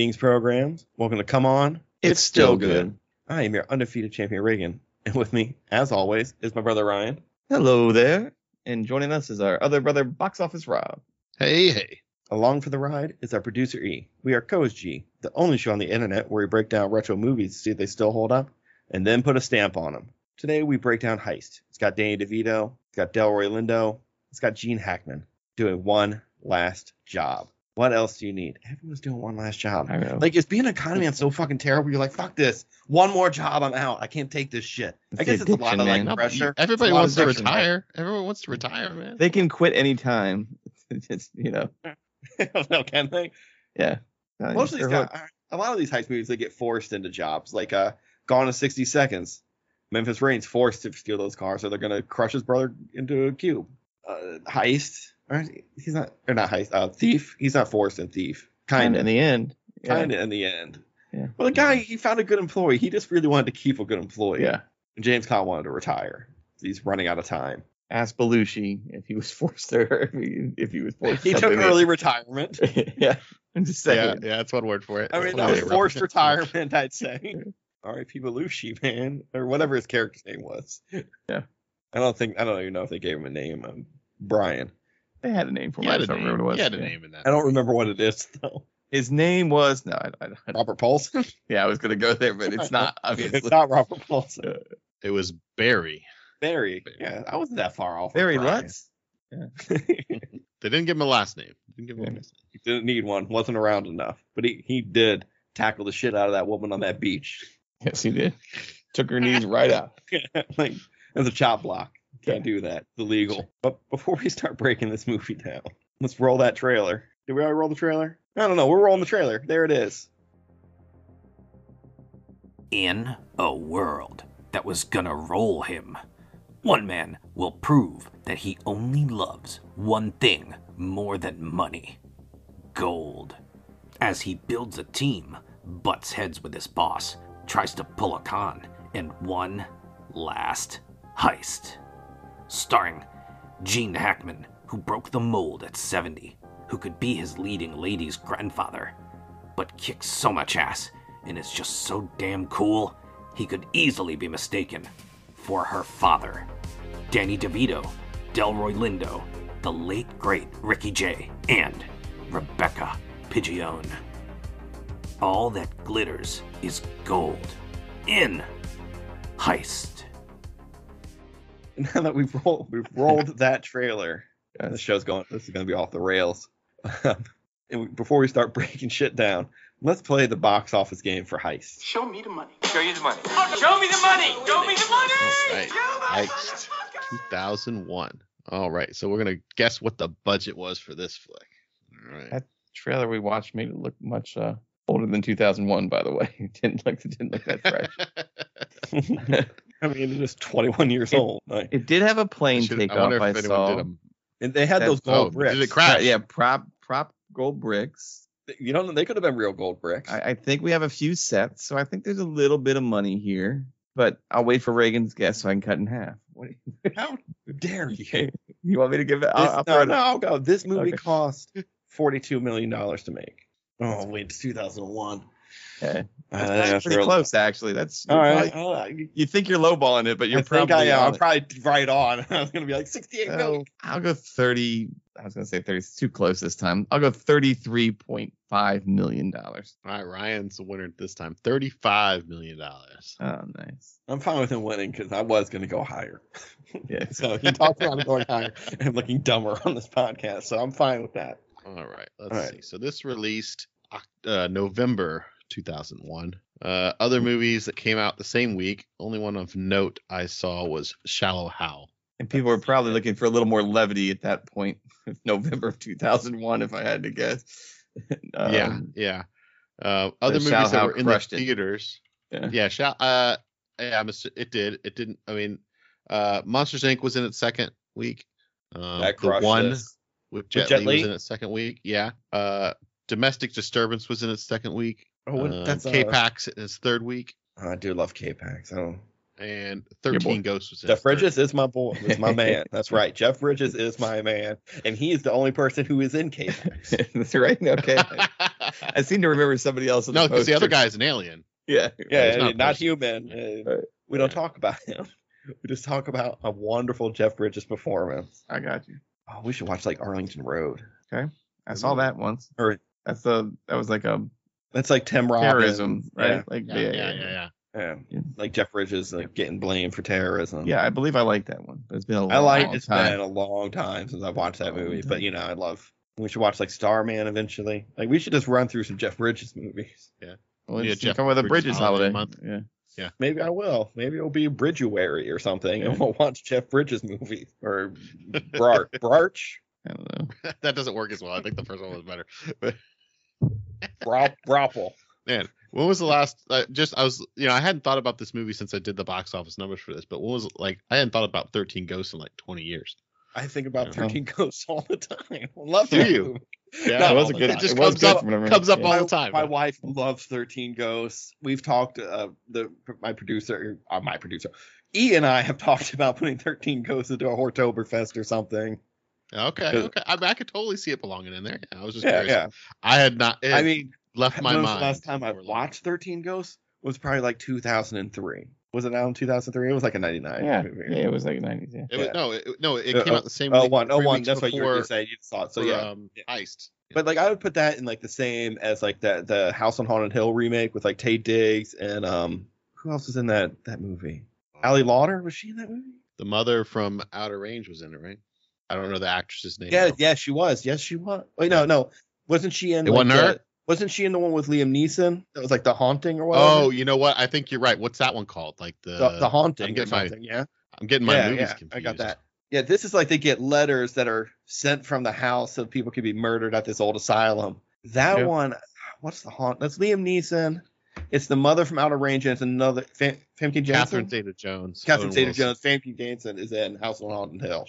Greetings, programs. Welcome to Come On. It's still good. I am your undefeated champion, Regan. And with me, as always, is my brother Ryan. Hello there. And joining us is our other brother, Box Office Rob. Hey, hey. Along for the ride is our producer E. We are Co's G, the only show on the internet where we break down retro movies to see if they still hold up, and then put a stamp on them. Today we break down Heist. It's got Danny DeVito, it's got Delroy Lindo, it's got Gene Hackman doing one last job. What else do you need? Everyone's doing one last job. I know. Like, is being an economy man so fucking terrible? You're like, fuck this. One more job, I'm out. I can't take this shit. It's I guess it's a lot of like man. No, pressure. Everybody It's a lot wants to addiction, right? retire. Everyone wants to retire, man. they can quit anytime. It's, you know, no, can they? yeah. Uh, Most of these guys, what- a lot of these heist movies, they get forced into jobs. Like, uh, Gone in 60 Seconds. Memphis Raines's forced to steal those cars, so they're gonna crush his brother into a cube. Uh, heist. Or he's not. Or not heist. Uh, thief. He's not forced in thief. Kind of. in the end. Yeah. kind of in the end. Yeah. Well, the guy he found a good employee. He just really wanted to keep a good employee. Yeah. And James Caan wanted to retire. He's running out of time. Ask Belushi if he was forced to, if he, if he was forced. He took early retirement. yeah. I'm just yeah, saying. yeah, that's one word for it. I mean, that was forced retirement, I'd say. R.I.P. Belushi, man, or whatever his character's name was. Yeah. I don't think I don't even know if they gave him a name. Um, Brian. They had a name for him. I had a just don't name. remember what He it had was. a Yeah. name in that. I don't remember what it is though. His name was no. I, I, I, Robert Paulson. yeah, I was gonna go there, but it's not. Obviously, it's not Robert Paulson. Uh, it was Barry. Barry. Yeah, I wasn't that far off. Barry Very Brian. Lutz. They didn't give him a last name. Didn't give him a last name. he didn't need one. wasn't around enough, but he he did tackle the shit out of that woman on that beach. Yes, he did. Took her knees right out. like as a chop block. Can't do that. It's illegal. But before we start breaking this movie down, let's roll that trailer. Did we already roll the trailer? I don't know. We're rolling the trailer. There it is. in a world that was gonna roll him. One man will prove that he only loves one thing more than money gold. As he builds a team, butts heads with his boss, tries to pull a con, and one last heist. Starring Gene Hackman, who broke the mold at 70, who could be his leading lady's grandfather, but kicks so much ass and is just so damn cool, he could easily be mistaken for her father. Danny DeVito, Delroy Lindo, the late great Ricky Jay, and Rebecca Pidgeon. All that glitters is gold. In Heist. Now that we've rolled, we've rolled that trailer. Yes. The show's going. This is going to be off the rails. and we, before we start breaking shit down, let's play the box office game for Heist. Show me the money. Show you the money. Show me the money. Show me the money. All right. Heist 2001. All right. So we're going to guess what the budget was for this flick. All right. That trailer we watched made it look much uh, older than 2001. By the way, it didn't look it didn't look that fresh. I mean, it is 21 years It- old. Like, it did have a plane Should- takeoff. I wonder I, if anyone saw. did them. and they had That- those gold oh, bricks. did it crash? Yeah, prop prop gold bricks. You don't. know. They could have been real gold bricks. I, I think we have a few sets, so I think there's a little bit of money here. But I'll wait for Regan's guess so I can cut in half. What How dare you? you want me to give it? This, I'll, I'll no, it no, I'll go. This movie Okay. cost forty-two million dollars to make. Oh wait, it's two thousand one. Okay. Uh, That's pretty close, actually. That's All you're right. probably- you think you're lowballing it, but you're I think probably I am. I'm probably right on. I was gonna be like sixty-eight So, million. I'll go 30. I was gonna say 30. It's too close this time. I'll go 33.5 million dollars. All right. Ryan's the winner this time. $35 million. Oh, nice. I'm fine with him winning because I was gonna go higher. Yeah. So he talked me out of going higher and looking dumber on this podcast. So I'm fine with that. All right, let's All right. see. So this released uh, November 2001. Uh, other movies that came out the same week. Only one of note I saw was Shallow Hal. And people were probably looking for a little more levity at that point. November of 2001, if I had to guess. yeah, Um, yeah. Uh, other Shallow movies that Hal were in the crushed it. theaters. Yeah. Yeah, Shall. Uh, yeah, I'm it did. It didn't. I mean, uh, Monsters Inc. was in its second week. Um, that the one this. with Jet, Jet Li, Li? was in its second week. Yeah. Uh, Domestic Disturbance was in its second week. Oh, what- Um, that's uh, K-Pax in its third week, I do love K-Pax. I don't. and 13 Ghosts was in Jeff its third Bridges is my boy. Is my man. That's right. Jeff Bridges is my man, and he is the only person who is in K-Pax. That's right. Okay. I seem to remember somebody else. in no, because the other guy is an alien. Yeah. Yeah, he's not not, a person. human. Uh, we don't Yeah. talk about him. We just talk about a wonderful Jeff Bridges performance. I got you. Oh, we should watch like Arlington Road. Okay. I saw that once. Or That's a that was like a that's like Tim Robbins. terrorism, right? Yeah, Like Yeah, yeah, yeah, yeah. yeah. Yeah. Like Jeff Bridges like getting blamed for terrorism. Yeah, I believe I like that one. But it's been a long I like. It's time. been a long time since I've watched that movie, time. but you know, I love. We should watch like Starman eventually. Like we should just run through some Jeff Bridges movies. Well, Yeah, Jeff come with a Bridges Bridges holiday holiday. month. Yeah. Maybe I will. Maybe it'll be Bridgewary or something, and we'll watch Jeff Bridges movies or Brar- Brarch, I don't know. that doesn't work as well. I think the first one was better. But Bra- Brapple. man, when was the last? Uh, just I was, you know, I hadn't thought about this movie since I did the box office numbers for this. But what was like? I hadn't thought about Thirteen Ghosts in like 20 years. I think about Yeah. 13 Ghosts all the time. Love Do you? movie. Yeah, No, it was a good. It just was comes good up, from what comes up Yeah. all the time. My right? wife loves 13 Ghosts. We've talked, uh, the my producer, uh, my producer, E and I have talked about putting 13 Ghosts into a Hortoberfest or something. Okay, okay. I, mean, I could totally see it belonging in there. Yeah, I was just Yeah, curious. yeah. I had not. It I mean, left my mind. the last time I watched 13 Ghosts was probably like 2003. Was it out in 2003? It was like a 99 Yeah, yeah, it was like 90s. Yeah. It was, Yeah. no, it, no, it Uh, came out the same. Oh, week- one, oh, three one. weeks That's what you were before just saying. You saw it. So for, yeah. um, heist. But like I would put that in like the same as like that the House on Haunted Hill remake with like Taye Diggs and um who else was in that that movie? Ali Larter was she in that movie? The mother from Outer Range was in it, right? I don't know the actress's name. Yeah, though. yeah, she was. Yes, she was. Wait, no, no, wasn't she in? It like, wasn't her? the- Wasn't she in the one with Liam Neeson? That was like the haunting or what? Oh, you know what? I think you're right. What's that one called? Like the the, the haunting I'm or getting my yeah, I'm getting my yeah, movies yeah. confused. I got that. Yeah, this is like they get letters that are sent from the house so people can be murdered at this old asylum. That Yeah. one, what's the haunt? That's Liam Neeson. It's the mother from Outer Range, and it's another Fam- Famke Janssen. Catherine Zeta-Jones. Catherine Owen Zeta-Jones. Wilson. Famke Janssen is in House on Haunted Hill.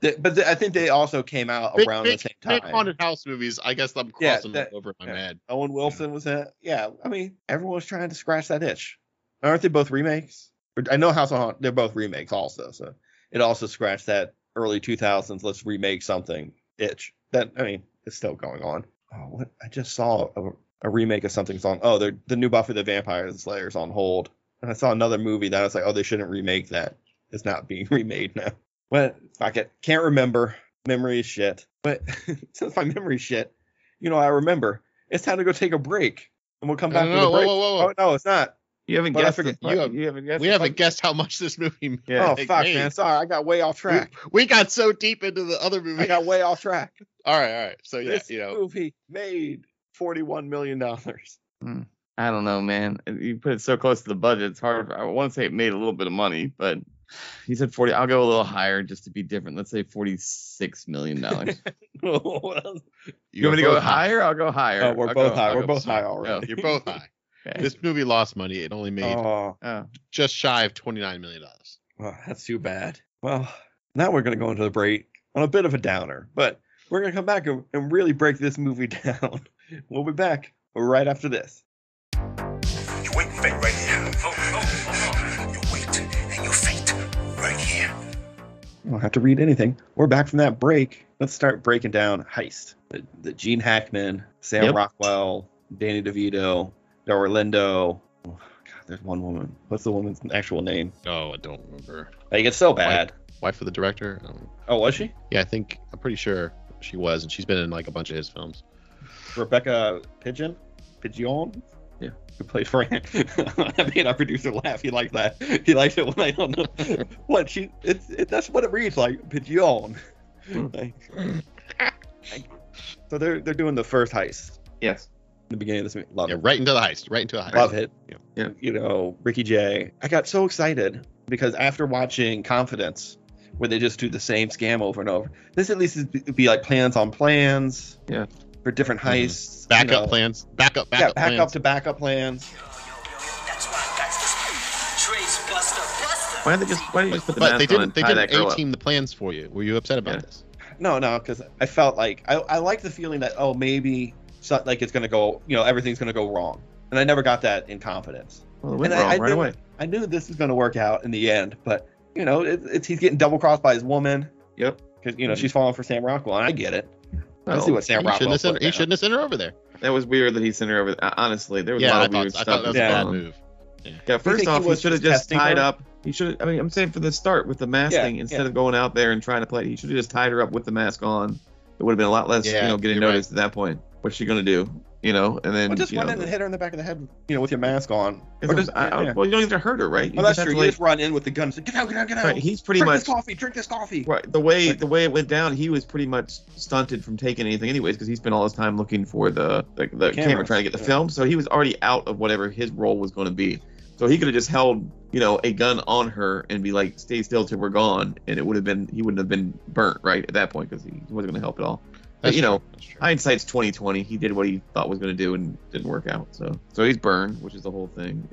But I think they also came out Big, around big, the same big time. haunted house movies. I guess I'm Yeah, crossing that- over my yeah. head. Owen Wilson was in. Yeah, I mean, everyone was trying to scratch that itch. Aren't they both remakes? I know House on Haunted. They're both remakes also. So it also scratched that early 2000s. Let's remake something itch. That I mean, it's still going on. Oh, what? I just saw a, a remake of something's on. Oh, they're the new Buffy the Vampire Slayer's on hold. And I saw another movie that I was like, oh, they shouldn't remake that. It's not being remade now. But fuck it. Can't remember. Memory is shit. But since my memory is shit, you know, I remember. It's time to go take a break. And we'll come back no, no, whoa, whoa, whoa. Oh no, it's not. You haven't But guessed. you have- you haven't guessed. We haven't guessed how much this movie. Yeah. oh fuck, hey. man. Sorry, I got way off track. we got so deep into the other movie. I got way off track. all right, all right. So yeah, this you know, movie made forty-one million dollars. Hmm. I don't know, man. You put it so close to the budget. It's hard. I want to say it made a little bit of money, but he said 40. I'll go a little higher just to be different. Let's say 46 million dollars. What else? you want me to go higher? I'll go higher. Oh, we're I'll both go- high. I'll We're go- both high oh, already. You're both high. okay. This movie lost money. It only made Oh, Oh, just shy of twenty nine million dollars. well, that's too bad. Well, now we're gonna go into the break on a bit of a downer, but we're gonna come back and, and really break this movie down. we'll be back right after this. You wait and fate right here. I don't have to read anything. We're back from that break. Let's start breaking down Heist. The, the Gene Hackman, Sam Yep. Rockwell, Danny DeVito, Delroy Lindo. Oh, God, there's one woman. What's the woman's actual name? Oh, I don't remember. Like it's so bad. Wife of the director. Um, Oh, was she? yeah, I think I'm pretty sure she was, and she's been in like a bunch of his films. Rebecca Pidgeon? Pigeon? Yeah. Who played Fran. I made our producer laugh. He liked that. He liked it when I don't know what she. It's it, that's what it reads like. Pigeon. Hmm. Like- like- so they're they're doing the first heist yes. in the beginning of this movie. Love Yeah, it. right into the heist. Right into the heist. Love it. Yeah. Yeah. You know, Ricky Jay. I got so excited because after watching Confidence, where they just do the same scam over and over, this at least is be, be like plans on plans. Yeah. For different Mhm. heists. you Backup know. plans. Backup. Yeah, Backup plans. to backup plans. That's why I got this. Trace Buster Buster. Why don't they just Why don't you just put the But mask they on didn't. They didn't A-team the plans for you. Were you upset about Yeah. this? No, no, because I felt like I, I like the feeling that oh maybe so, like it's gonna go you know everything's gonna go wrong, and I never got that in confidence. Well, it went And I- wrong I right knew- away. I knew this was gonna work out in the end, but you know it, it's he's getting double crossed by his woman Yep. because you know she's falling for Sam Rockwell, and I get it. I see what Sam he Rockwell. shouldn't, have sent, he shouldn't have sent her over there. That was weird that he sent her over. uh, Honestly, there was a lot I of thought, weird I stuff. thought that was a bad move. Yeah, first think he off, he should have just just tied her? up. He should. I mean, I'm saying for the start with the mask Yeah, thing, instead yeah. of going out there and trying to play, he should have just tied her up with the mask on. It would have been a lot less, Yeah, you know, getting you're right. noticed at that point. What's she gonna do? You know, and then Well, just run know, in and hit her in the back of the head, you know, with your mask on. Or just, I-. Well, you don't have to hurt her, right? You Well, that's true. You like- just run in with the gun. and say, Get out! Get out! Get out! right, he's pretty drink much this coffee. Drink this coffee. Right. The way Like- the way it went down, he was pretty much stunted from taking anything, anyways, because he spent all his time looking for the the, the camera Cameras, trying to get the yeah. film. So he was already out of whatever his role was going to be. So he could have just held, you know, a gun on her and be like, "Stay still till we're gone," and it would have been he wouldn't have been burnt right at that point because he wasn't going to help at all. But you know, hindsight's 2020. He did what he thought was going to do and didn't work out. So so he's burned, which is the whole thing.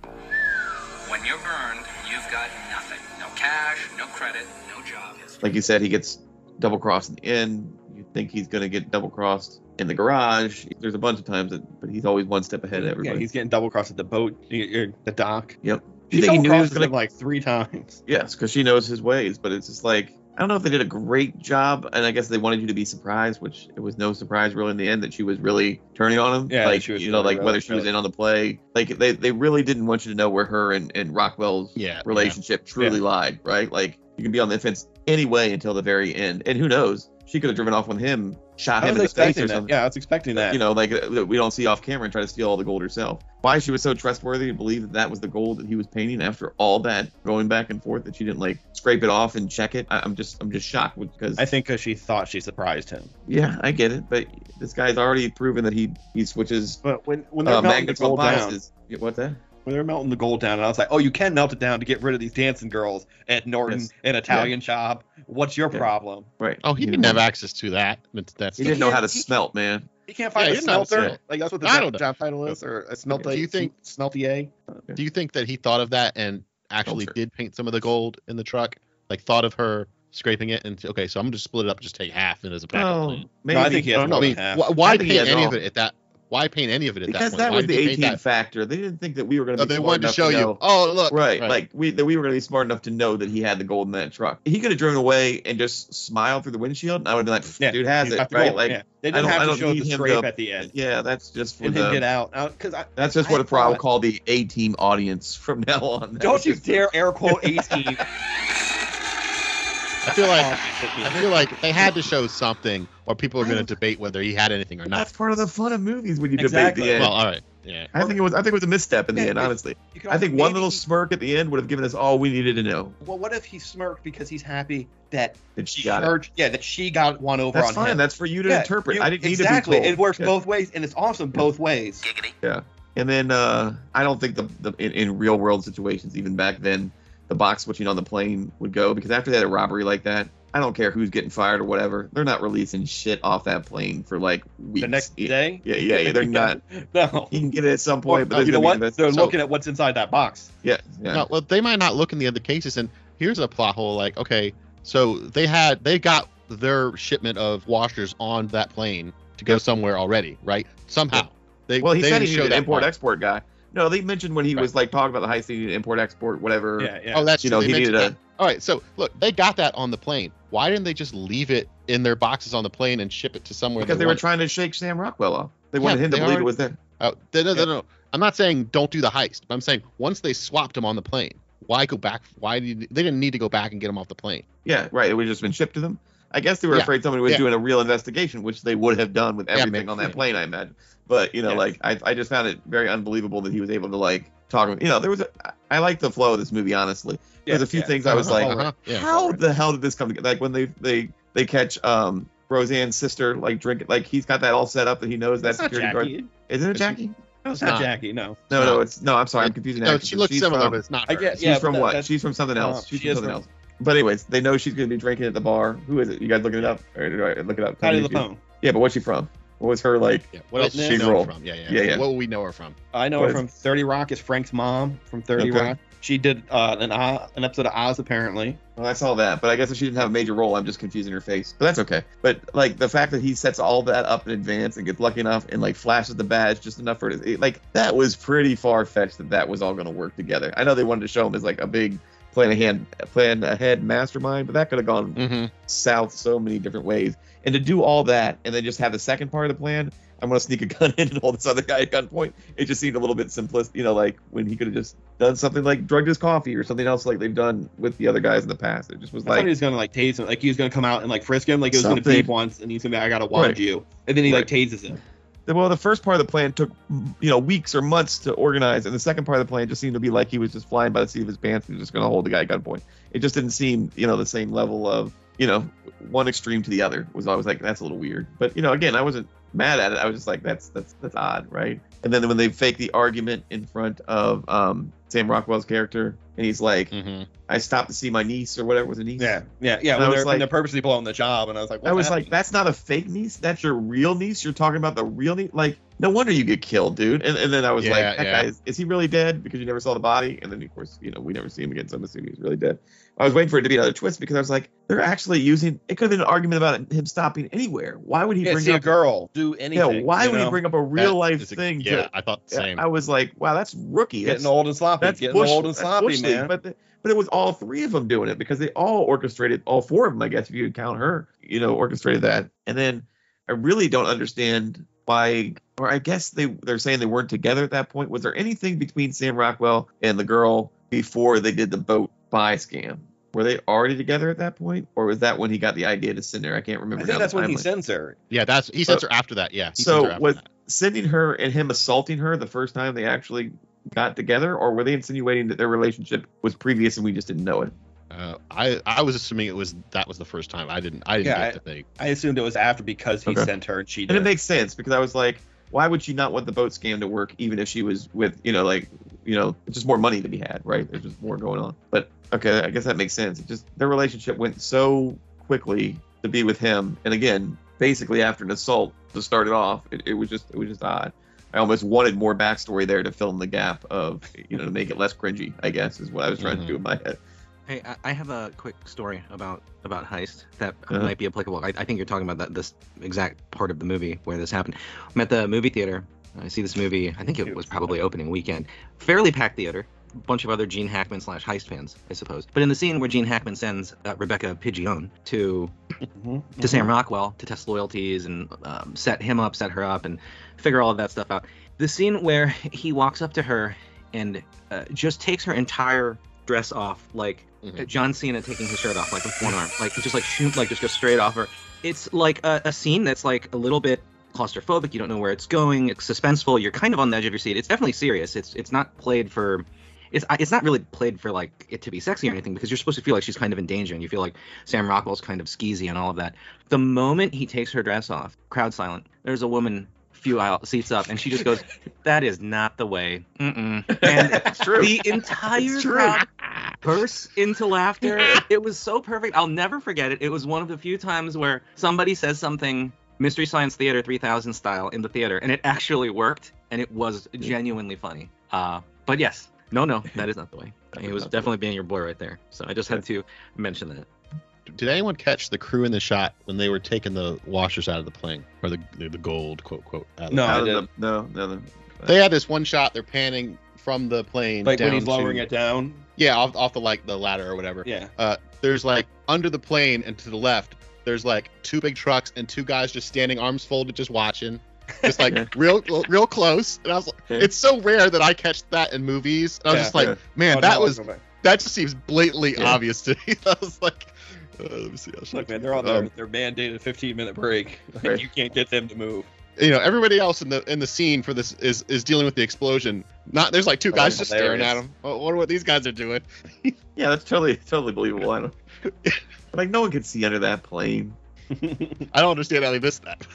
When you're burned, you've got nothing. No cash, no credit, no job history. like you said, he gets double crossed in the end. You think he's gonna get double crossed in the garage. There's a bunch of times that, but he's always one step ahead of everybody. Yeah, he's getting double crossed at the boat, y- y- the dock. Yep. She he knew he was double-crosses gonna? him like three times. Yes, because she knows his ways. But it's just like I don't know if they did a great job, and I guess they wanted you to be surprised, which it was no surprise really in the end that she was really turning on him. Yeah, like she was you know, like whether she was in on the play. Like they they really didn't want you to know where her and, and Rockwell's Yeah, relationship truly lied, right? Like you can be on the fence anyway until the very end, and who knows? She could have driven off with him, shot I him in the face expecting or that. something. Yeah, I was expecting that. You know, like uh, we don't see off camera and try to steal all the gold herself. Why she was so trustworthy to believe that that was the gold that he was painting after all that going back and forth that she didn't like scrape it off and check it. I, I'm just I'm just shocked because I think because she thought she surprised him. yeah I get it, but this guy's already proven that he he switches But when when they're uh, melting the magnets on gold down, biases. Yeah, What that? When they're melting the gold down, and I was like, oh, you can melt it down to get rid of these dancing girls at Norton, Yes. an Italian shop. What's your Yeah. problem? Right. Oh, he didn't have access to that. That's, that's He didn't know how to He- smelt, man. He can't find Yeah, a he didn't know how to smelter. Like that's what the I job, job title is, or a smelter. Do you think- smeltier? Do you think that he thought of that and actually Filter. did paint some of the gold in the truck? Like thought of her scraping it and okay, so I'm gonna just split it up, just take half and as a backup Oh, plan. maybe. I think he has I don't know. I mean, half. why, why I think he paint has any all. of it at that? Why paint any of it at because that point? that Why was the they paint 18 factor. They didn't think that we were going to Oh, be they smart wanted to enough show you. Oh, look. Right, like we that we were going to be smart enough to know that he had the gold in that truck. He could have driven away and just smiled through the windshield, and I would have been like, Yeah, "Dude has it, the right?" gold, Like, yeah. they didn't have to show need the him scrape to- at the end. yeah, that's just for and the. him get out uh, because I That's just I what a pro thought- would call the A team audience from now on. Don't you dare air quote 18. I feel like I feel like they had to show something, or people are going to debate whether he had anything or not. That's part of the fun of movies when you Exactly. debate the end. Well, all right, yeah. I think it was. I think it was a misstep in the Yeah, end. Honestly, I also- think one little smirk at the end would have given us all we needed to know Well, what if he smirked because he's happy that that she got it. her, yeah, that she got one over That's on fine. him. That's for you to Yeah, interpret. you- I didn't need exactly. to be told. It works Yeah. both ways, and it's awesome both ways. Giggity. And then uh, I don't think the, the in, in real world situations, even back then, the box switching on the plane would go because after they had a robbery like that, I don't care who's getting fired or whatever, they're not releasing shit off that plane for like weeks. The next Yeah, day, Yeah, yeah, yeah, they're not. no. You can get it at some point, but Well, there's you know what? They're so- looking at what's inside that box. Yeah, yeah. No, well, they might not look in the other cases. And here's a plot hole. Like, okay, so they had they got their shipment of washers on that plane to go somewhere already, right? Somehow. They, Well, he they said he didn't an import-export guy. No, they mentioned when he Right. was like talking about the high speed import export whatever. Yeah, yeah. Oh, that's you true. know They he needed a. that. All right, so look, they got that on the plane. Why didn't they just leave it in their boxes on the plane and ship it to somewhere? Because they were trying to shake Sam Rockwell off. They wanted Yeah, him to they believe already- it was there. Oh, no, no, no, no. I'm not saying don't do the heist, but I'm saying once they swapped him on the plane, why go back? Why did they didn't need to go back and get him off the plane? Yeah, right. It would have just been shipped to them. I guess they were Yeah. afraid somebody was Yeah. doing a real investigation, which they would have done with Yeah, everything maybe. on that plane, I imagine. But you know, Yeah. like I, I just found it very unbelievable that he was able to like talk. You know, there was a, I like the flow of this movie, honestly. Yeah, There's a few yeah. things I was like, Uh-huh, yeah. how the hell did this come together? Like when they they they catch um Roseanne's sister like drinking, like he's got that all set up that he knows that That's not security guard. Jackie. Isn't it Jackie? No, it's not. not Jackie. No. No, no, No. it's no. I'm sorry, I'm confusing. No, actresses. she looks She's similar, from- but it's not I her. get- She's Yeah, from that- what? She's from something else. Uh, she's she from is something from- else. But anyways, they know she's gonna be drinking at the bar. Who is it? You guys looking it up? Or do I look it up? Tell Patti me if LuPone. Yeah, but what's she from? What was her like? Yeah. What else Witness. she know Role. from? Yeah, yeah, Yeah, yeah. What will we know her from? I know What her is- from 30 Rock. Is Frank's mom from 30 Okay. Rock. She did uh, an Oz, an episode of Oz apparently. Well, I saw that, but I guess if she didn't have a major role, I'm just confusing her face. But that's okay. But like the fact that he sets all that up in advance and gets lucky enough and like flashes the badge just enough for it, like that was pretty far fetched that that was all going to work together. I know they wanted to show him as like a big plan ahead, plan ahead mastermind, but that could have gone Mm-hmm. south so many different ways. And to do all that and then just have the second part of the plan, I'm gonna sneak a gun in and hold this other guy at gunpoint. It just seemed a little bit simplistic, you know, like when he could have just done something like drugged his coffee or something else like they've done with the other guys in the past. It just was I like he was gonna like tase him, like he was gonna come out and like frisk him, like it was gonna Something. beep once, and he's gonna be, I gotta watch Right. you, and then he like Right. tases him. Well, the first part of the plan took you know weeks or months to organize, and the second part of the plan just seemed to be like he was just flying by the seat of his pants and just gonna hold the guy at gunpoint. It just didn't seem you know the same level of you know one extreme to the other. Was always like that's a little weird. But you know again, I wasn't mad at it. I was just like that's that's that's odd, right? And then when they fake the argument in front of um, Sam Rockwell's character, and he's like, Mhm. "I stopped to see my niece or whatever was a niece." Yeah, yeah, yeah. And When I was like- they're purposely blowing the job, and I was like, I was like, that's not a fake niece. That's your real niece. You're talking about the real niece. Like, no wonder you get killed, dude. And, and then I was Yeah, like, that yeah. guy is, is he really dead? Because you never saw the body. And then of course, you know, we never see him again. So I'm assuming he's really dead. I was waiting for it to be another twist because I was like, they're actually using. It could have been an argument about him stopping anywhere. Why would he yeah, bring see a girl do anything? yeah, why would know? he bring up a real That life a- thing? Yeah, to, I thought the same. I was like, wow, that's rookie. That's getting old and sloppy? that's getting bush, old and sloppy, man. But the, but it was all three of them doing it because they all orchestrated all four of them, I guess, if you could count her, you know, orchestrated that. And then I really don't understand why, or I guess they they're saying they weren't together at that point. Was there anything between Sam Rockwell and the girl before they did the boat buy scam? Were they already together at that point, or was that when he got the idea to send her? I can't remember. I think that's when he sends her. yeah, that's he sends her after that. Yeah. He sends So her after was that. sending her and him assaulting her the first time they actually got together, or were they insinuating that their relationship was previous and we just didn't know it? Uh, I I was assuming it was that was the first time. I didn't I didn't Yeah, get to think. I assumed it was after because he Okay. sent her and she And did. it makes sense because I was like, why would she not want the boat scam to work even if she was with, you know, like, you know, just more money to be had, right? There's just more going on. But okay, I guess that makes sense. It just their relationship went so quickly to be with him, and again, basically after an assault to start it off, it, it was just it was just odd. I almost wanted more backstory there to fill in the gap of, you know, to make it less cringy. I guess is what I was trying to do in my head. Hey, I- I have a quick story about about heist that Uh-huh. might be applicable. I, I think you're talking about that this exact part of the movie where this happened. I'm at the movie theater. I see this movie. I think it was probably opening weekend. Fairly packed theater. A bunch of other Gene Hackman slash heist fans, I suppose. But in the scene where Gene Hackman sends uh, Rebecca Pidgeon to Mhm, to Sam Rockwell to test loyalties and um, set him up, set her up, and figure all of that stuff out. The scene where he walks up to her and uh, just takes her entire dress off, like Mhm. uh, John Cena taking his shirt off, like with one arm, like just like shoot, like just go straight off her. It's like a, a scene that's like a little bit claustrophobic. You don't know where it's going. It's suspenseful. You're kind of on the edge of your seat. It's definitely serious. It's it's not played for. It's, it's not really played for like it to be sexy or anything because you're supposed to feel like she's kind of in danger and you feel like Sam Rockwell's kind of skeezy and all of that. The moment he takes her dress off, crowd silent. There's a woman few aisle seats up and she just goes, "That is not the way." Mm-mm. And it's true. the entire crowd bursts into laughter. It was so perfect. I'll never forget it. It was one of the few times where somebody says something Mystery Science Theater 3000 style in the theater, and it actually worked, and it was genuinely funny. Uh, but yes, no, no, that is not the way. That It is was not the way. definitely being your boy right there. So I just had to mention that. Did anyone catch the crew in the shot when they were taking the washers out of the plane or the the, the gold quote quote? Out of No, plane? I Out of didn't. the- no, no, no. They had this one shot. They're panning from the plane Like down when he's lowering to, it down. Yeah, off, off the like the ladder or whatever. Yeah. Uh, there's like under the plane and to the left, there's like two big trucks and two guys just standing, arms folded, just watching, just like Yeah. real, real close. And I was like, Yeah. it's so rare that I catch that in movies. And I was Yeah. just like, Yeah. man, Oh, that no, was okay. that just seems blatantly Yeah. obvious to me. I was like, uh, let me see. I'll show Look, man, they're on their, Um, their mandated 15 minute break. Like, Right. You can't get them to move. you know, everybody else in the in the scene for this is is dealing with the explosion. Not there's like two Oh, guys that's just staring at them. him. I wonder what these guys are doing. Yeah, that's totally totally believable. I don't. like no one can see under that plane. I don't understand how they missed that.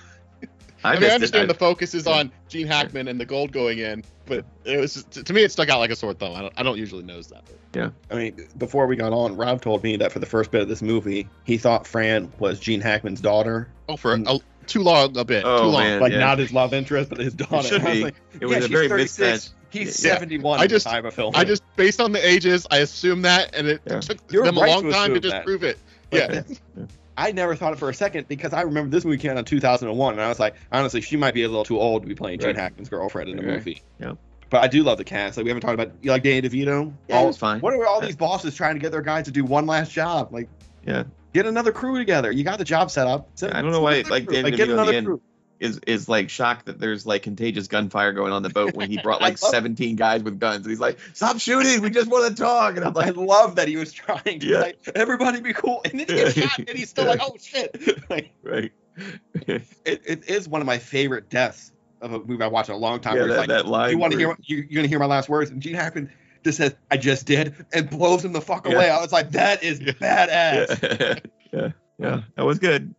I, mean, I missed it. understand I- the focus is on Gene Hackman and the gold going in, but it was just, to me it stuck out like a sore thumb. I don't, I don't usually notice that. Yeah. I mean, before we got on, Rob told me that for the first bit of this movie, he thought Fran was Gene Hackman's daughter. Oh, for a, too long a bit. Oh, too long. man. Like, yeah. not his love interest, but his daughter. should be. like, It was yeah, a very 36. mismatched. He's Yeah. 71 I at just- the time of filming. I just based on the ages, I assumed that, and it Yeah. took You're them a long to time to assume just that. prove it. Like, Yeah, I never thought it for a second because I remember this movie came out in 2001, and I was like, honestly, she might be a little too old to be playing Gene Right. Hackman's girlfriend in the Right. movie. Yeah. But I do love the cast. Like we haven't talked about, you like Danny DeVito? Yeah, all, he was fine. What are all these bosses trying to get their guys to do one last job? Like, Yeah. get another crew together. You got the job set up. Set- I don't know why, another like, crew. Danny get DeVito in another the end- crew. Is is like shocked that there's like contagious gunfire going on the boat when he brought like 17 guys with guns. And he's like, "Stop shooting! We just want to talk." And I'm like I love that he was trying to Yeah. like everybody be cool, and then he gets shot, and he's still like, "Oh shit!" Like, right. it, it is one of my favorite deaths of a movie I watched in a long time. Yeah, that, like, that line. you want to hear? You, you're gonna hear my last words, and Gene Hackman just says, "I just did," and blows him the fuck Yeah. away. I was like, "That is Yeah. badass." Yeah. yeah, yeah, that was good.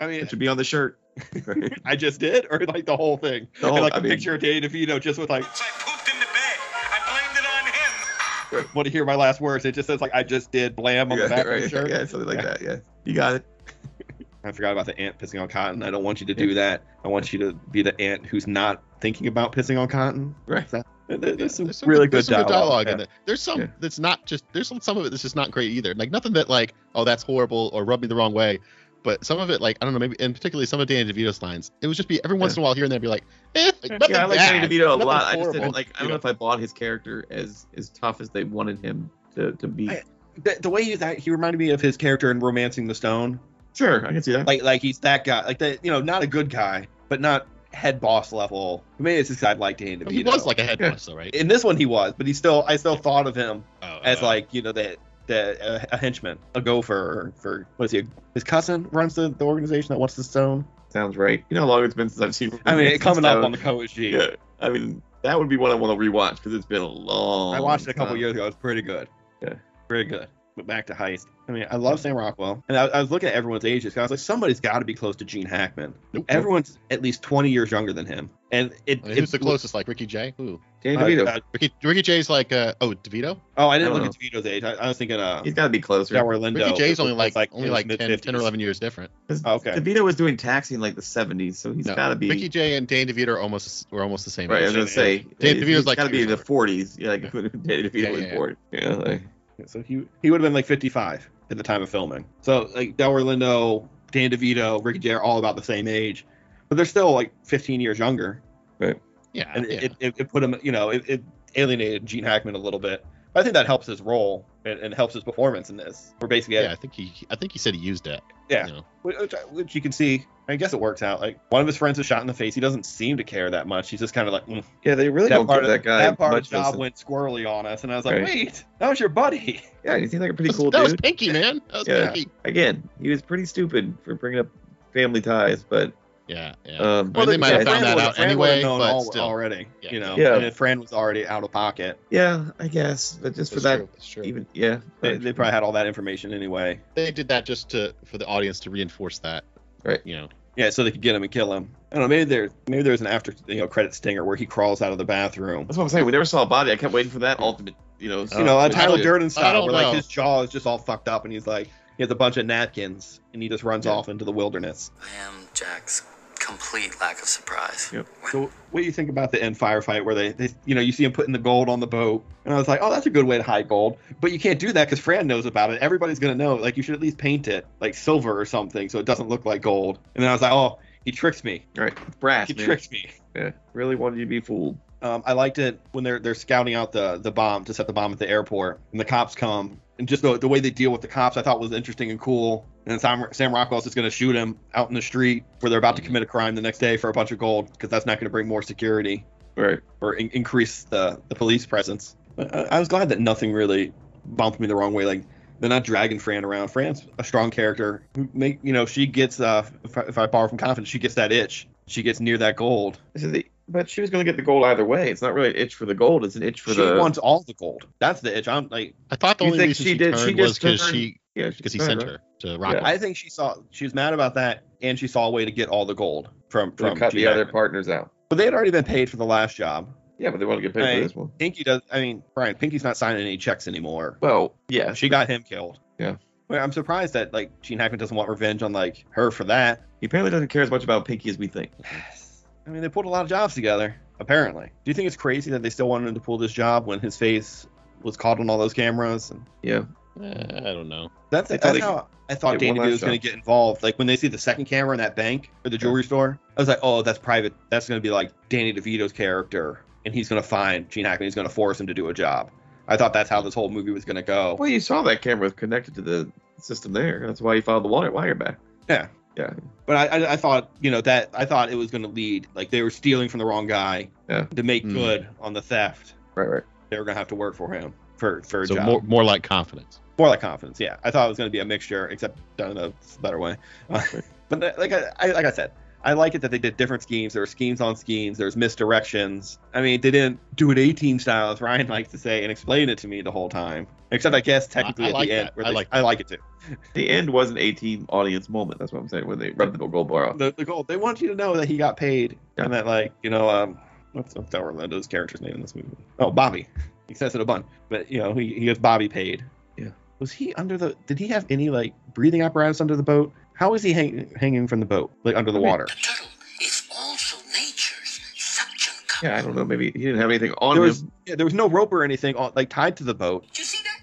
I mean, It should be on the shirt. Right. I just did, or like the whole thing. The And, like I a mean- picture of Danny DeVito just with like, Once I pooped in the bed, I blamed it on him. "Want to hear my last words?" It just says like, "I just did," blam on the Yeah, back of right, the shirt. yeah, something like Yeah. that. Yeah, you got it. I forgot about the ant pissing on cotton. I don't want you to do that. I want you to be the ant who's not thinking about pissing on cotton. Right. There- There's, Yeah, some there's some really there's good some dialogue. in it. There's some Yeah. that's not just there's some, some of it that's just not great either. Like nothing that like oh that's horrible or rubbed me the wrong way, but some of it like I don't know maybe and particularly some of Danny DeVito's lines it would just be every once in a while here and there be like eh like, nothing yeah, I like bad, Danny DeVito a nothing lot. I just didn't like. I don't you know if I bought his character as as tough as they wanted him to to be. I- The, the way he, that he reminded me of his character in *Romancing the Stone*. sure, I can see that. Like, like he's that guy, like that, you know, not a good guy, but not head boss level. Maybe it's just 'cause I like Danny DeVito. he was like a head Yeah. boss though right in this one he was, but he still, I still thought of him oh, as uh, like you know the the uh, a henchman, a gopher for what is he? His cousin runs the, the organization that wants the stone. Sounds right. You know how long it's been since I've seen. I mean, Romancing coming up on the Coach G. Yeah, I mean that would be one I want to rewatch because it's been a long. I watched it a couple time. years ago. It was pretty good. Yeah. Pretty good. But back to Heist. I mean, I love Sam Rockwell. And I, I was looking at everyone's ages. 'cause I was like, somebody's got to be close to Gene Hackman. nope, nope. Everyone's at least 20 years younger than him. And it. I mean, who's it- the closest like Ricky Jay who Danny uh, DeVito. uh, Ricky Ricky Jay's like uh oh DeVito oh, I didn't I look don't at DeVito's age. I, I was thinking uh, He's got to be closer. Delroy Lindo. Ricky Jay's only was like, only like 10, 10 or 11 years different. Oh, okay. DeVito was doing taxi in like the 70s, so he's No, got to be. Ricky Jay and Danny DeVito are almost were almost the same age. I was gonna say. Danny he's- DeVito's he's like got to be in the 40s. Yeah, like Danny DeVito Yeah, was yeah, yeah. born. Yeah, like, So he he would have been like 55 at the time of filming. So like Delroy Lindo, Dan DeVito, Ricky Jay are all about the same age, but they're still like 15 years younger. Right. Yeah, and yeah. it, it, it put him, you know, it, it alienated Gene Hackman a little bit. But I think that helps his role and, and helps his performance in this. We're basically, yeah, I think he I think he said he used it. Yeah. You know. which, which you can see. I guess it works out. Like one of his friends was shot in the face. He doesn't seem to care that much. He's just kind of like mm. yeah, they really that don't part give of that guy that part of much the job listen. went squirrely on us, and I was like, Right. wait, that was your buddy. Yeah, he seemed like a pretty That was- cool that was dude. Pinky, man. That was Yeah. Pinky. Again, he was pretty stupid for bringing up family ties, but Yeah, yeah. um, Well, they might have found Fran that out Fran anyway, known but al- still. already, Yeah. you know. Yeah. And if Fran was already out of pocket, yeah, I guess, but just for That's that, true, true. even yeah, they, they probably had all that information anyway. they did that just to for the audience to reinforce that. Right. You know. Yeah, so they could get him and kill him. I don't know. Maybe there, maybe there's an after, you know, credit stinger where he crawls out of the bathroom. That's what I'm saying. We never saw a body. I kept waiting for that ultimate, you know. you know, a I Tyler Durden style, don't where like his jaw is just all fucked up, and he's like, he has a bunch of napkins, and he just runs Yeah. off into the wilderness. I am Jack's complete lack of surprise. Yep. So, what do you think about the end firefight where they, they, you know, you see him putting the gold on the boat, and I was like, oh, that's a good way to hide gold, but you can't do that because Fran knows about it. Everybody's gonna know. Like, you should at least paint it like silver or something, so it doesn't look like gold. And then I was like, oh, he tricks me. Right, brass. He man. tricked me. Yeah, really wanted you to be fooled. Um, I liked it when they're they're scouting out the the bomb to set the bomb at the airport, and the cops come, and just the, the way they deal with the cops, I thought was interesting and cool. And Sam, Sam Rockwell's just going to shoot him out in the street where they're about to commit a crime the next day for a bunch of gold, because that's not going to bring more security Right. or in- increase the the police presence. But I, I was glad that nothing really bumped me the wrong way. Like they're not dragging Fran around. Fran's a strong character. Who Make you know she gets uh if I, if I borrow from confidence, she gets that itch. She gets near that gold. So the, but she was going to get the gold either way. It's not really an itch for the gold. It's an itch for she the. She wants all the gold. That's the itch. I'm like, I thought the only think reason she she, did- she turned was because turned- she yeah, because he she's sent right. her to Rockwell. I think she saw she was mad about that, and she saw a way to get all the gold from from cut Gene the other partners out. But they had already been paid for the last job. Yeah, but they want to get paid Hey. for this one. Pinky does. I mean, Brian, Pinky's not signing any checks anymore. Well, yeah, She got him killed. Yeah. Well, I'm surprised that like Gene Hackman doesn't want revenge on like her for that. he apparently doesn't care as much about Pinky as we think. I mean, they pulled a lot of jobs together. Apparently, do you think it's crazy that they still wanted him to pull this job when his face was caught on all those cameras? And Yeah, Eh, I don't know. that's, that's thought they- how I thought Danny won DeVito was going to get involved. Like when they see the second camera in that bank or the jewelry store, I was like, oh, that's private. That's going to be like Danny DeVito's character, and he's going to find Gene Hackman. He's going to force him to do a job. I thought that's how this whole movie was going to go. well, you saw that camera connected to the system there. That's why he filed the wire, wire back. Yeah, Yeah. But I, I, I thought, you know, that I thought it was going to lead like they were stealing from the wrong guy Yeah. to make Hmm. good on the theft. Right, right. They were going to have to work for him for for a So job. more more like confidence. More like confidence, yeah. I thought it was going to be a mixture, except done in a better way. but uh, like I, I like I said, I like it that they did different schemes. There were schemes on schemes. There's misdirections. I mean, they didn't do an 18 style, as Ryan likes to say, and explain it to me the whole time. Except I guess technically I at like the end, where I they- like I like it too. The end was an 18 audience moment. That's what I'm saying when they rubbed the gold bar off. The, the goal. They want you to know that he got paid, Yeah. and that like you know um what's, what's Orlando's character's name in this movie? Oh, Bobby. He says it a bunch, but you know he he gets Bobby paid. Yeah. Was he under the? Did he have any like breathing apparatus under the boat? How was he hang, hanging from the boat, like under the I mean- water? The turtle is also nature's suction cup. Yeah, I don't know. Maybe he didn't have anything on There him. was yeah, there was no rope or anything on, like tied to the boat Did you see that?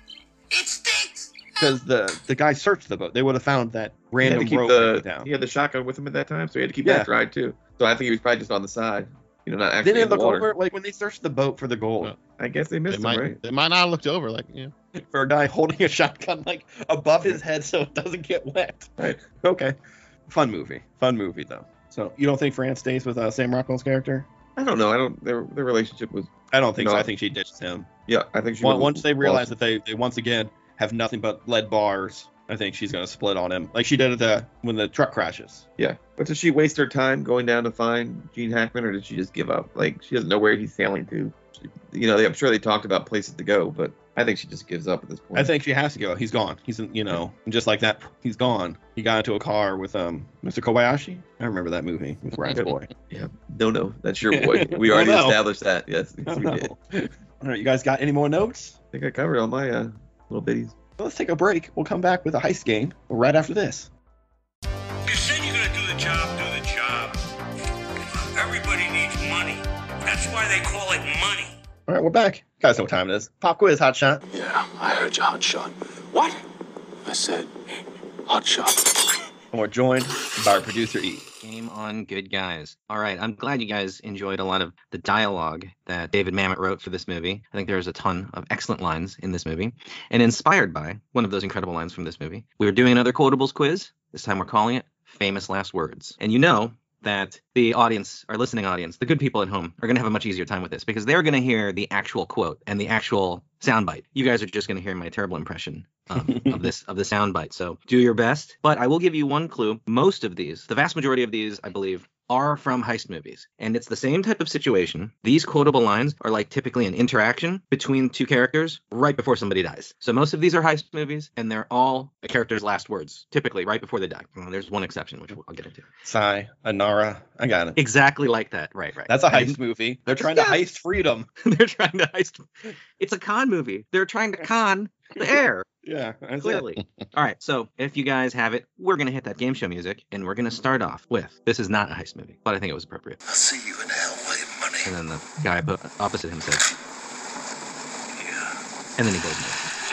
It stinks. because the the guy searched the boat. They would have found that He had random to keep rope the hanging down. he had the shotgun with him at that time, so he had to keep Yeah. that dry too. So I think he was probably just on the side, you know, not actually They didn't look water. over like when they searched the boat for the gold No. I guess they They missed him, might right? they might not have looked over like yeah. for a guy holding a shotgun like above his head so it doesn't get wet. Right. Okay. Fun movie. Fun movie though. So you don't think Fran stays with uh, Sam Rockwell's character? I don't know. I don't. Their their relationship was. I don't think so. I think she ditches him. Yeah, I think she. Once, once they realize that they, they once again have nothing but lead bars, I think she's gonna split on him, like she did at the when the truck crashes. Yeah, but does she waste her time going down to find Gene Hackman, or did she just give up? Like she doesn't know where he's sailing to. She- You know, they, I'm sure they talked about places to go, but I think she just gives up at this point. I think she has to go. He's gone. He's you know just like that. He's gone. He got into a car with um Mr. Kobayashi. I remember that movie with Ryan's boy. Yeah, no, no, that's your boy. We already no. established that. Yes, yes, we did. All right, you guys got any more notes? I think I covered all my uh, little bitties. Well, let's take a break. We'll come back with a heist game right after this. You said you're gonna do the job, do the job. Everybody needs money. That's why they call it money. All right, we're back. You guys know what time it is. Pop quiz, hot shot. Yeah, I heard you, hot shot. What? I said, hot shot. And we're joined by our producer E. Game on, good guys. All right, I'm glad you guys enjoyed a lot of the dialogue that David Mamet wrote for this movie. I think there's a ton of excellent lines in this movie. And inspired by one of those incredible lines from this movie, we are doing another quotables quiz. This time we're calling it Famous Last Words. And you know that the audience, our listening audience, the good people at home, are going to have a much easier time with this because they're going to hear the actual quote and the actual soundbite. You guys are just going to hear my terrible impression um, of this of the soundbite. So do your best. But I will give you one clue. Most of these, the vast majority of these, I believe, are from heist movies. And it's the same type of situation. These quotable lines are like typically an interaction between two characters right before somebody dies. So most of these are heist movies, and they're all a character's last words, typically right before they die. Well, there's one exception, which I'll get into. Sai, Anara. I got it. Exactly like that. Right, right. That's a And- heist movie. They're trying to heist freedom. they're trying to heist. It's a con movie. They're trying to con the air. Yeah, that's it. Clearly. All right. So if you guys have it, we're gonna hit that game show music, and we're gonna start off with this is not a heist movie, but I think it was appropriate. I'll see you in hell with money. And then the guy opposite him says, Yeah. and then he goes. "No."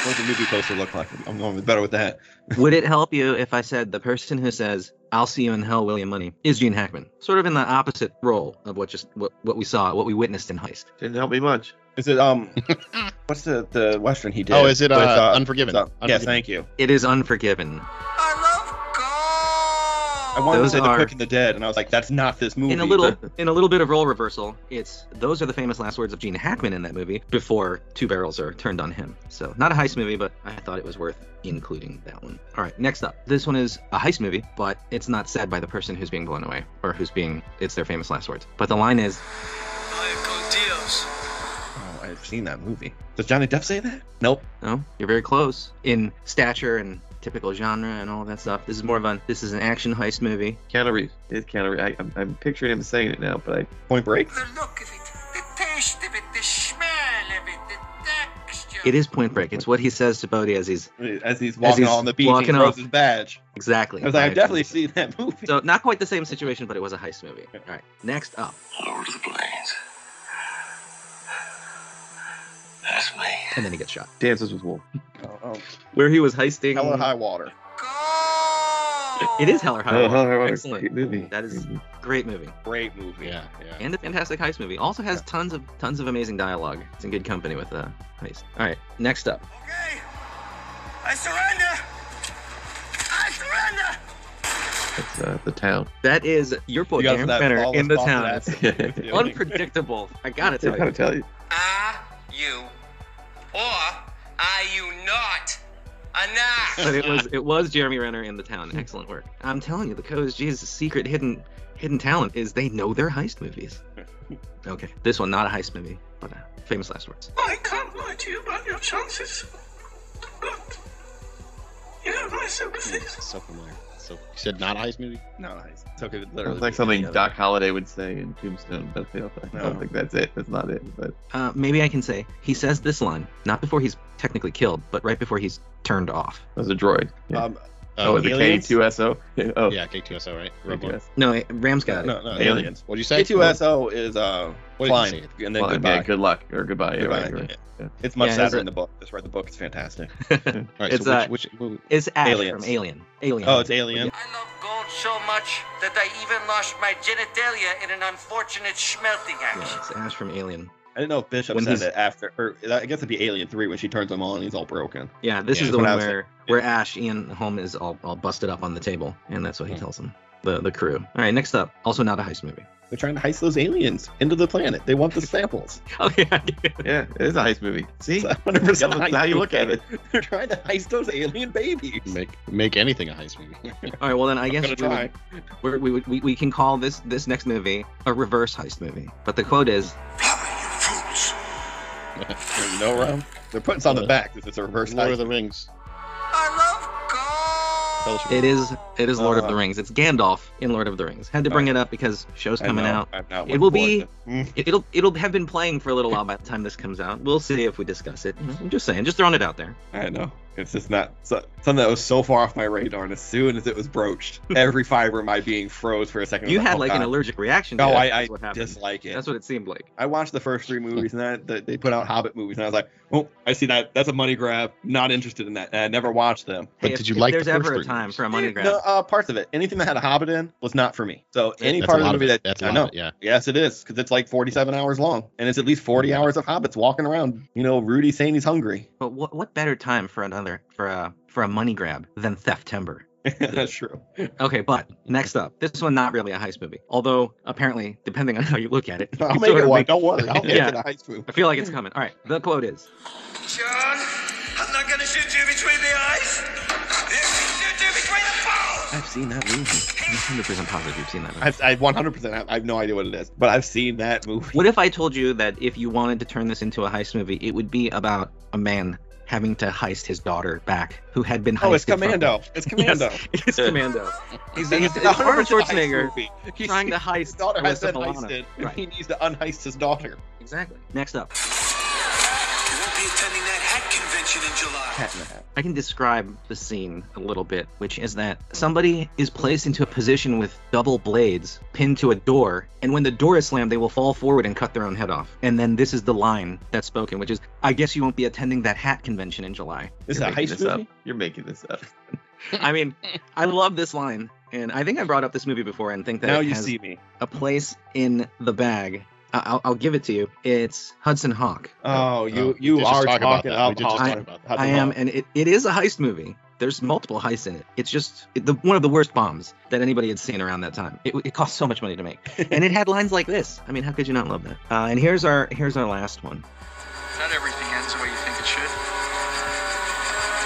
What's the movie poster look like? I'm going with better with that. Would it help you if I said the person who says "I'll see you in hell, William Munny" is Gene Hackman, sort of in the opposite role of what just what, what we saw, what we witnessed in Heist? Didn't help me much. Is it um? what's the the western he did? Oh, is it, with, uh, Unforgiven? so- Yes, Unforgiven. thank you. It is Unforgiven. I love God! I wanted Those to say are- The Quick and the Dead, and I was like, that's not this movie. in a little in a little bit of role reversal it's those are the famous last words of gene hackman in that movie before two barrels are turned on him so not a heist movie but i thought it was worth including that one all right next up this one is a heist movie but it's not said by the person who's being blown away or who's being it's their famous last words but the line is I've seen that movie. Does Johnny Depp say that? Nope. no you're very close in stature and typical genre and all that stuff this is more of a this is an action heist movie Keanu Reeves. It's Keanu Reeves. I, I'm, I'm picturing him saying it now, but I, Point Break. The look of it, the taste of it, the smell of it, the texture. it is point break it's what he says to bodhi as he's As he's walking he's on the beach, and he throws off. his badge. exactly I was like, I've definitely seen that movie. So not quite the same situation, but it was a heist movie. All right, next up, Lord of the Plains. And then he gets shot. Dances with Wolves. Oh, oh, Where he was heisting. Hell or High Water. It is Hell or High Oh, Water. Hell or High Water. Excellent. Great movie. That is Mhm. great movie, Great movie. Yeah, yeah. and a fantastic heist movie. Also has tons of tons of amazing dialogue. It's in good company with the heist. All right, next up, Okay. I surrender. I surrender. It's uh, the town. That is your boy You got Jeremy that Renner flawless in the town. of that. I Unpredictable. I gotta tell gotta you. tell you. Are you or are you not enough? But it was it was Jeremy Renner in the town. Excellent work. I'm telling you, the Co's G's secret hidden hidden talent is they know their heist movies. Okay, this one not a heist movie, but uh, famous last words. I can't lie to you about your chances. But you have my sympathies. So familiar. So you said not a heist movie? No, nice. It's okay. Literally. It's like something together. Doc Holliday would say in Tombstone, but I don't No. think that's it. That's not it. But Uh, maybe I can say he says this line not before he's technically killed, but right before he's turned off. As a droid. Yeah. Um, oh, the aliens? K2SO. Oh, Yeah, K2SO, right? K2SO. No, eh, Ram's got it. no, no, Aliens. aliens. What'd you say? K2SO is uh, What flying, and then Well, goodbye. yeah, good luck or goodbye. Goodbye. right, right. Yeah. It's much Yeah, sadder it's in the book. Just read the book. It's fantastic. All right, It's, so uh, which, which movie? It's Ash Aliens. from Alien. Alien. Oh, it's Alien. I love gold so much that I even lost my genitalia in an unfortunate schmelting Yeah, it's Ash from Alien. I didn't know if Bishop When said it after, or I guess it'd be Alien Three when she turns him on. And he's all broken. Yeah, this Yeah, is the one I was where where Ash Ian Holm is all, all busted up on the table, and that's what he Hmm. tells him. The the crew. All right, next up, also not a heist movie. They're trying to heist those aliens into the planet. They want the samples. Oh yeah, I get it. Yeah, it is a heist movie. See, It's 100% That's how you look at it. They're trying to heist those alien babies. Make make anything a heist movie. All right, well then I guess we, would, we're, we, we we can call this this next movie a reverse heist movie. But the quote is, You know, Ron? They're putting something on the back it's a reverse Lord of the Rings. I love gold. "It is it is Lord of Uh, the Rings. It's Gandalf in Lord of the Rings." Had to bring it up because show's coming know, out. It will be it. It, it'll it'll have been playing for a little while by the time this comes out. We'll see if we discuss it. I'm just saying, just throwing it out there. I know. It's just not so, something that was so far off my radar, and as soon as it was broached, every fiber of my being froze for a second. You I had oh, like an allergic reaction. To No, it, I, I is what happened. dislike it. That's what it seemed like. I watched the first three movies, and that that they put out Hobbit movies, and I was like, oh, I see that. That's a money grab. Not interested in that. And I never watched them. But Hey, did you if like the There's first ever a time movies? for a money grab. No, uh, parts of it. Anything that had a Hobbit in was not for me. So any That's part of the movie it. that That's a I know, it, yeah. yes, it is because it's like 47 hours long, and it's at least 40 hours of hobbits walking around. You know, Rudy saying he's hungry. But what what better time for another for a for a money grab than Theft Timber? That's true. Okay, but next up, this one not really a heist movie. Although apparently, depending on how you look at it, I'll make it one. make- Don't worry. I'll make Yeah. it a heist movie. I feel like it's coming. All right, the quote is, John, I'm not gonna shoot you between the eyes. Shoot you between the balls. "I've seen that movie. I'm 100 percent positive you've seen that movie." I've, I 100%. have- I have no idea what it is, but I've seen that movie. What if I told you that if you wanted to turn this into a heist movie, it would be about a man having to heist his daughter back, who had been heisted Oh, it's from- Commando. It's Commando. It's Commando. He's, he's, It's it's Arnold 100% a heist Schwarzenegger. He's- trying to heist His heist daughter has Alyssa been heisted. Right. He needs to unheist his daughter. Exactly. Next up, You won't be attending that hat convention in July. Cat in the Hat. I can describe the scene a little bit, which is that somebody is placed into a position with double blades pinned to a door, and when the door is slammed, they will fall forward and cut their own head off. And then this is the line that's spoken, which is, "I guess you won't be attending that hat convention in July." This is You're a making heist this up. You're making this up. I mean, I love this line, and I think I brought up this movie before, and think that Now it you has see me. a place in the bag. I- I'll, I'll give it to you. It's Hudson Hawk. Oh, you Oh, you we are talk talking that. up. We did just Hudson- talk about that. I am, Hawk. and it, it is a heist movie. There's multiple heists in it. It's just it, the, one of the worst bombs that anybody had seen around that time. It, it cost so much money to make, and it had lines like this. I mean, how could you not love that? Uh, and here's our here's our last one. Not everything ends the way you think it should.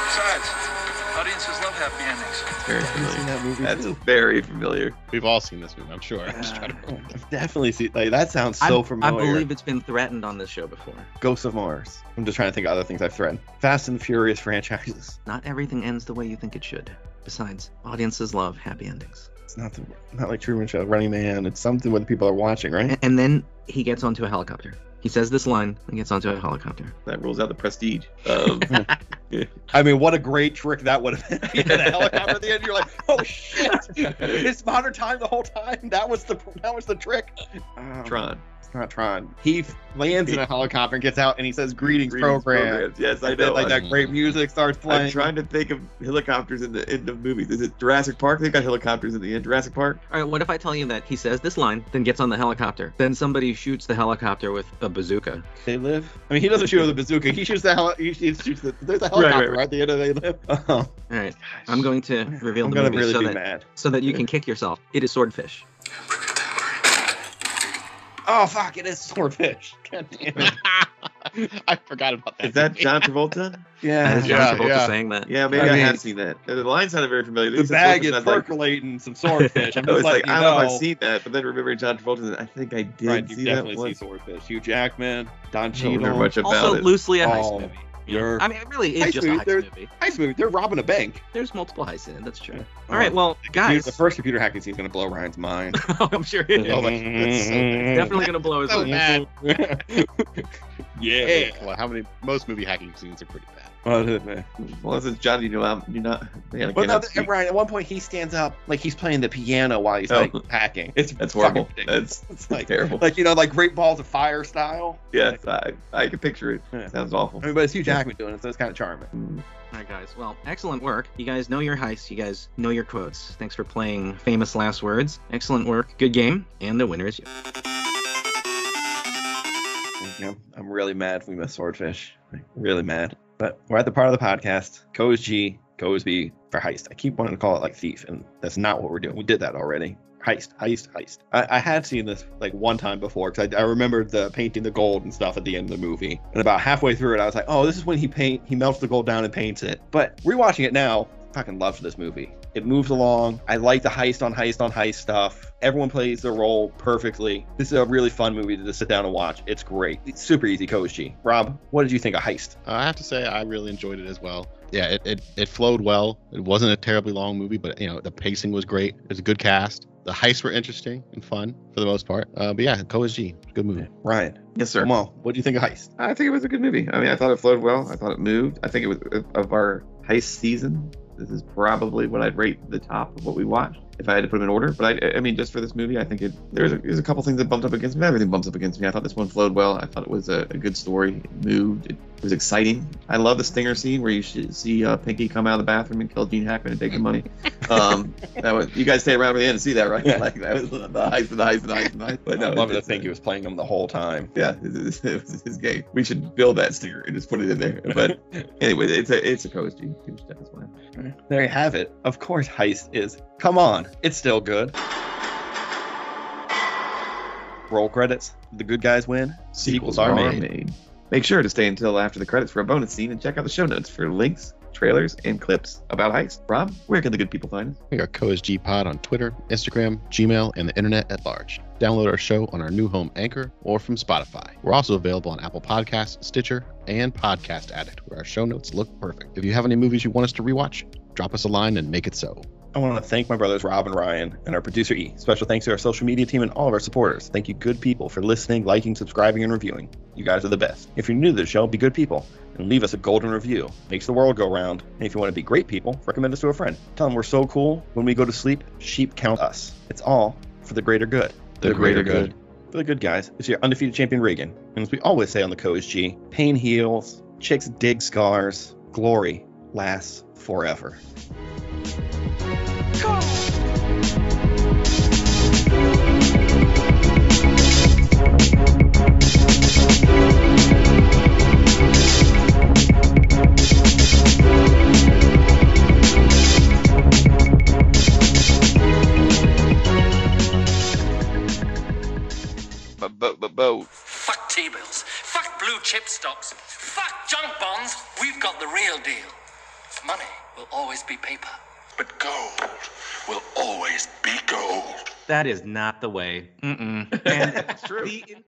Besides, audiences love happy endings. Very familiar. that movie That's too. very familiar. We've all seen this movie, I'm sure. I'm just trying to Oh, I've definitely seen. Like that sounds so I, familiar. I believe it's been threatened on this show before. Ghosts of Mars. I'm just trying to think of other things I've threatened. Fast and the Furious franchises. Not everything ends the way you think it should. Besides, audiences love happy endings. It's not the, not like Truman Show, Running Man. It's something where the people are watching, right? And, and then he gets onto a helicopter. He says this line and gets onto a helicopter. That rules out the prestige. Um, I mean, what a great trick that would have been. You had a helicopter at the end. You're like, oh shit! It's modern time the whole time. That was the that was the trick. Um, Tron. It's not Tron. He lands in a helicopter and gets out and he says greetings, Greetings, program. programs. Yes, I And then, like that mm. great music starts playing. I'm trying to think of helicopters in the in the movies. Is it Jurassic Park? They've got helicopters in the end. Jurassic Park. All right, what if I tell you that he says this line, then gets on the helicopter, then somebody shoots the helicopter with a bazooka? They live. I mean, he doesn't shoot with a bazooka. He shoots the heli- he shoots the, there's a helicopter right, right, at the end of They Live. Oh, All right, I'm going to reveal I'm the movie really so be that mad. so that you can kick yourself. It is Swordfish. Oh fuck! It is swordfish. God damn it. I forgot about that. Is that movie. John Travolta? Yeah. is John Yeah, Travolta yeah. saying that. Yeah, maybe I I, mean- have seen that. The line sounded very familiar. The bag is percolating like, some swordfish. I'm I was just like, letting I you don't know if. I've seen that, but then remembering John Travolta, I think I did Right, you see that definitely see one. swordfish. Hugh Jackman, Don I don't remember Cheadle. much about Also, it. loosely a heist Oh, movie. You're- I mean, it really is Heist just a movie, heist movie. Nice movie. They're robbing a bank. There's multiple heists in it. That's true. Yeah. All right, well, Dude, guys, the first computer hacking scene is gonna blow Ryan's mind. Oh, I'm sure it is. Oh, that's- that's so. Definitely gonna blow his So mind. yeah. Well, how many? Most movie hacking scenes are pretty bad. Well, it is, man. Well, this is John. You know, you're not. Man, I no, speak. Ryan, at one point he stands up like he's playing the piano while he's Oh. like hacking. It's That's horrible. ridiculous. That's, It's like terrible. like you know like Great Balls of Fire style. yes, I, I can picture it. Yeah. Sounds awful. I mean, but it's Hugh Jackman doing it, so it's kind of charming. Mm. All right, guys. Well, excellent work. You guys know your heists. You guys know your quotes. Thanks for playing famous last words. Excellent work. Good game. And the winner is you. Yeah, I'm really mad we missed Swordfish. Really mad. But we're at the part of the podcast. Goes G, goes B for heist. I keep wanting to call it like thief, and that's not what we're doing. We did that already. Heist, heist, heist. I, I had seen this like one time before because I, I remembered the painting the gold and stuff at the end of the movie. And about halfway through it, I was like, oh, this is when he paint he melts the gold down and paints it. But rewatching it now, fucking love this movie. It moves along. I like the heist on heist on heist stuff. Everyone plays their role perfectly. This is a really fun movie to just sit down and watch. It's great. It's super easy, Coach G. Rob, what did you think of Heist? Uh, I have to say, I really enjoyed it as well. Yeah, it, it, it flowed well. It wasn't a terribly long movie, but you know the pacing was great. It was a good cast. The heists were interesting and fun for the most part. Uh, but yeah, Ko is G, good movie. Ryan, Yes, sir. Well. What do you think of Heist? I think it was a good movie. I mean, I thought it flowed well. I thought it moved. I think it was of our heist season. This is probably what I'd rate the top of what we watched if I had to put them in order. But I, I mean, just for this movie, I think it there's a, there's a couple things that bumped up against me. Everything bumps up against me. I thought this one flowed well. I thought it was a, a good story. It moved. It was exciting. I love the stinger scene where you should see uh, Pinky come out of the bathroom and kill Gene Hackman and take the money. Um, that was you guys stay around for the end to see that, right? Yeah. Like that was the heist and the heist and the heist and the heist. But no, I love to it's- think he was playing them the whole time. yeah, it was, it was his game. We should build that stinger and just put it in there. But anyway, it's a it's a Coast G. Huge step as well. There you have it. Of course, Heist is. Come on, it's still good. Roll credits. The good guys win. Sequels are made. Make sure to stay until after the credits for a bonus scene and check out the show notes for links, trailers, and clips about Heist. Rob, where can the good people find us? We are Ko is G Pod on Twitter, Instagram, Gmail, and the internet at large. Download our show on our new home Anchor or from Spotify. We're also available on Apple Podcasts, Stitcher, and Podcast Addict, where our show notes look perfect. If you have any movies you want us to rewatch, drop us a line and make it so. I want to thank my brothers Rob and Ryan and our producer E. Special thanks to our social media team and all of our supporters. Thank you, good people, for listening, liking, subscribing, and reviewing. You guys are the best. If you're new to the show, be good people and leave us a golden review. Makes the world go round. And if you want to be great people, recommend us to a friend. Tell them we're so cool. When we go to sleep, sheep count us. It's all for the greater good. The greater good. For the good guys, it's your undefeated champion Regan. And as we always say on the Co's G, pain heals, chicks dig scars, glory lasts forever. But but but but Fuck T-bills. Fuck blue chip stocks. Fuck junk bonds. We've got the real deal. Money will always be paper. But gold will always be gold. That is not the way. Mm-mm. And it's true. the